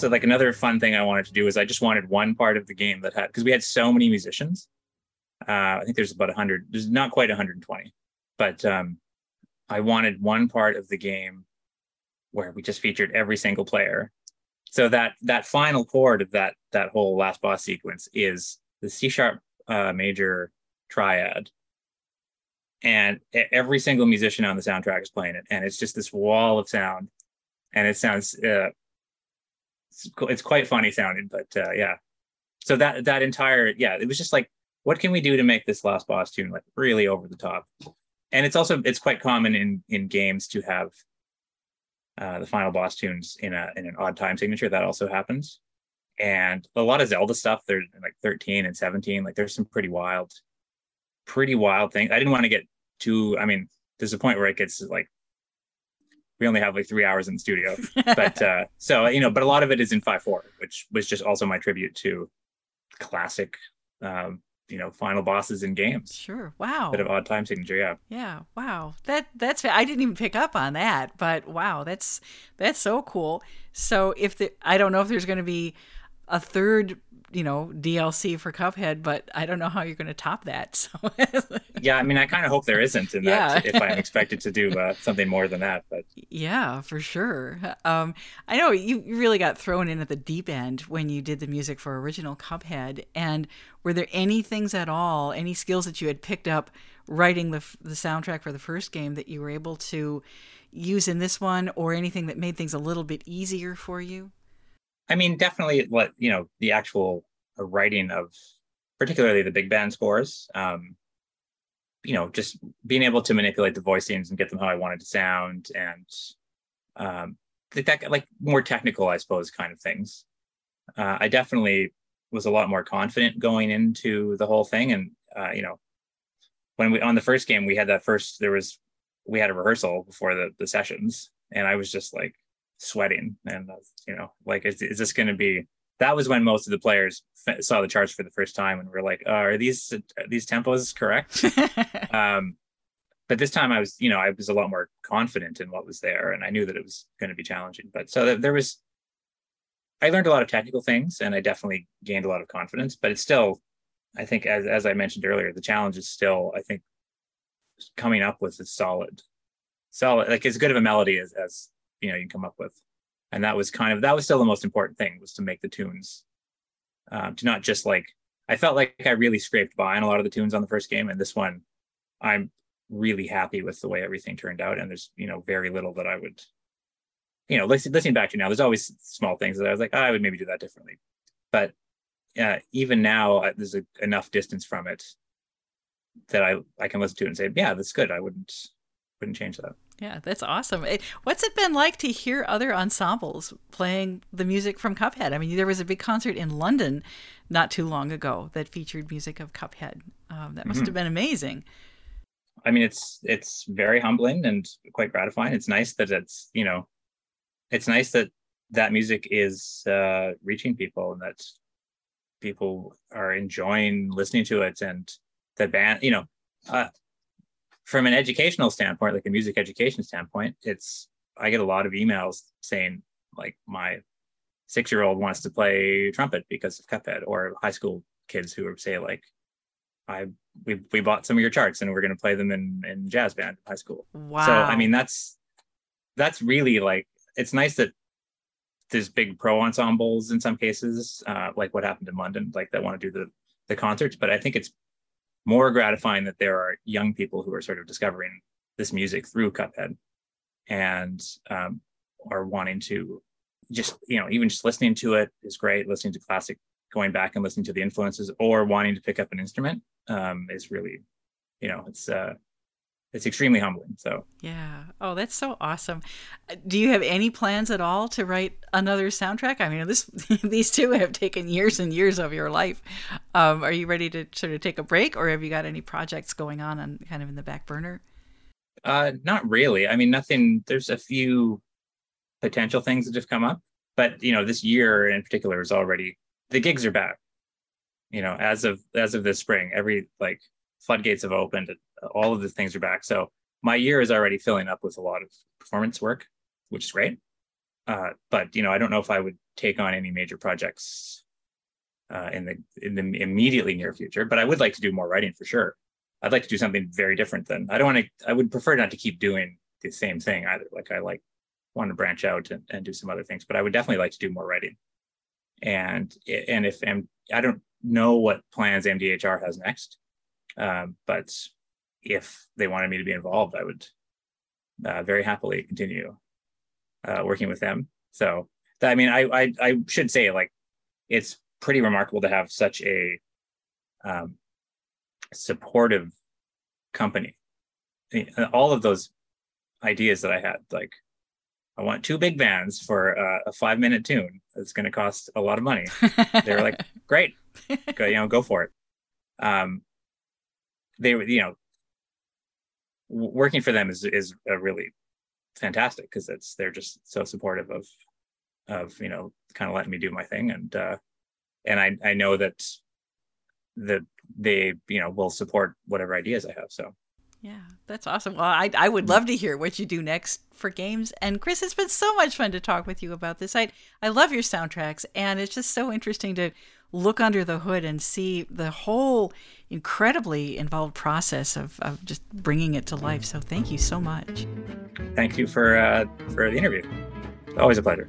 Also like another fun thing I wanted to do is I just wanted one part of the game that had because we had so many musicians. Uh, I think there's about 100. There's not quite 120, but um, I wanted one part of the game where we just featured every single player. So that that final chord of that that whole last boss sequence is the C sharp uh, major triad, and every single musician on the soundtrack is playing it, and it's just this wall of sound, and it sounds uh, it's, it's quite funny sounding, but uh, yeah. So that that entire yeah, it was just like, what can we do to make this last boss tune like really over the top? And it's also it's quite common in in games to have uh, the final boss tunes in a in an odd time signature. That also happens, and a lot of Zelda stuff. There's like 13 and 17. Like there's some pretty wild, pretty wild things. I didn't want to get too. I mean, there's a point where it gets like we only have like three hours in the studio, but uh, so you know, but a lot of it is in five four, which was just also my tribute to classic, um, you know, final bosses in games.
Sure. Wow.
Bit of odd time signature, yeah.
Yeah. Wow. That that's I didn't even pick up on that, but wow, that's that's so cool. So if the I don't know if there's going to be a third, you know, DLC for Cuphead, but I don't know how you're going to top that. So
Yeah, I mean, I kind of hope there isn't in that
Yeah.
if I'm expected to do uh, something more than that. But
yeah, for sure. Um, I know you you really got thrown in at the deep end when you did the music for original Cuphead. And were there any things at all, any skills that you had picked up writing the the soundtrack for the first game that you were able to use in this one, or anything that made things a little bit easier for you?
I mean, definitely what, you know, the actual uh, writing of particularly the big band scores, um, you know, just being able to manipulate the voicings and get them how I wanted to sound and um, that, like more technical, I suppose, kind of things. Uh, I definitely was a lot more confident going into the whole thing. And, uh, you know, when we, on the first game, we had that first, there was, we had a rehearsal before the, the sessions and I was just like, sweating. And uh, you know like is, is this going to be that was when most of the players f- saw the charts for the first time and were like oh, are these are these tempos correct? Um but this time i was you know i was a lot more confident in what was there and i knew that it was going to be challenging. But so th- there was i learned a lot of technical things and i definitely gained a lot of confidence but it's still i think as, as i mentioned earlier the challenge is still i think coming up with a solid solid like as good of a melody as as you know you can come up with. And that was kind of that was still the most important thing was to make the tunes um, to not just like i felt like i really scraped by on a lot of the tunes on the first game and this one i'm really happy with the way everything turned out and there's you know very little that i would you know listen, listening back to now there's always small things that i was like oh, i would maybe do that differently. But uh, even now there's a, enough distance from it that i i can listen to it and say yeah that's good. I wouldn't wouldn't change that
Yeah, that's awesome. It, what's it been like to hear other ensembles playing the music from Cuphead? I mean, there was a big concert in London not too long ago that featured music of Cuphead. Um, that must
Mhm.
have been amazing.
I mean, it's it's very humbling and quite gratifying. It's nice that it's you know, it's nice that that music is uh, reaching people and that people are enjoying listening to it and the band. You know, uh, from an educational standpoint, like a music education standpoint, it's I get a lot of emails saying like my six year old wants to play trumpet because of Cuphead, or high school kids who say like I we we bought some of your charts and we're going to play them in in jazz band in high school.
Wow.
So I mean that's that's really like it's nice that there's big pro ensembles in some cases, uh, like what happened in London, like that want to do the the concerts. But I think it's more gratifying that there are young people who are sort of discovering this music through Cuphead and um, are wanting to just you know even just listening to it is great. Listening to classic, going back and listening to the influences, or wanting to pick up an instrument um, is really you know it's uh, it's extremely humbling. So
yeah. Oh, that's so awesome. Uh, Do you have any plans at all to write another soundtrack? I mean, this these two have taken years and years of your life. Um, are you ready to sort of take a break, or have you got any projects going on and kind of in the back burner?
Uh, not really. I mean, nothing. There's a few potential things that have come up, but you know, this year in particular is already the gigs are back. You know, as of as of this spring, every like floodgates have opened. And All of the things are back. So my year is already filling up with a lot of performance work, which is great. uh, but you know, I don't know if I would take on any major projects uh, in the in the immediately near future. But I would like to do more writing for sure. I'd like to do something very different than I don't want to. I would prefer not to keep doing the same thing either. Like I like want to branch out and, and do some other things, but I would definitely like to do more writing. And and if I don't know what plans MDHR has next, um, but if they wanted me to be involved, I would uh, very happily continue uh, working with them. So I mean, I, I, I should say like it's pretty remarkable to have such a um, supportive company. All of those ideas that I had, like I want two big bands for uh, a five minute tune that's going to cost a lot of money. they were like, great, go, you know, go for it. Um, they were, you know, working for them is is really fantastic because it's they're just so supportive of of you know kind of letting me do my thing. And uh and i i know that that they you know will support whatever ideas i have so.
Yeah that's awesome. Well i i would love to hear what you do next for games. And Kris it's been so much fun to talk with you about this. I i love your soundtracks and it's just so interesting to look under the hood and see the whole incredibly involved process of, of just bringing it to life. So thank you so much.
Thank you for uh, for the interview. Always a pleasure.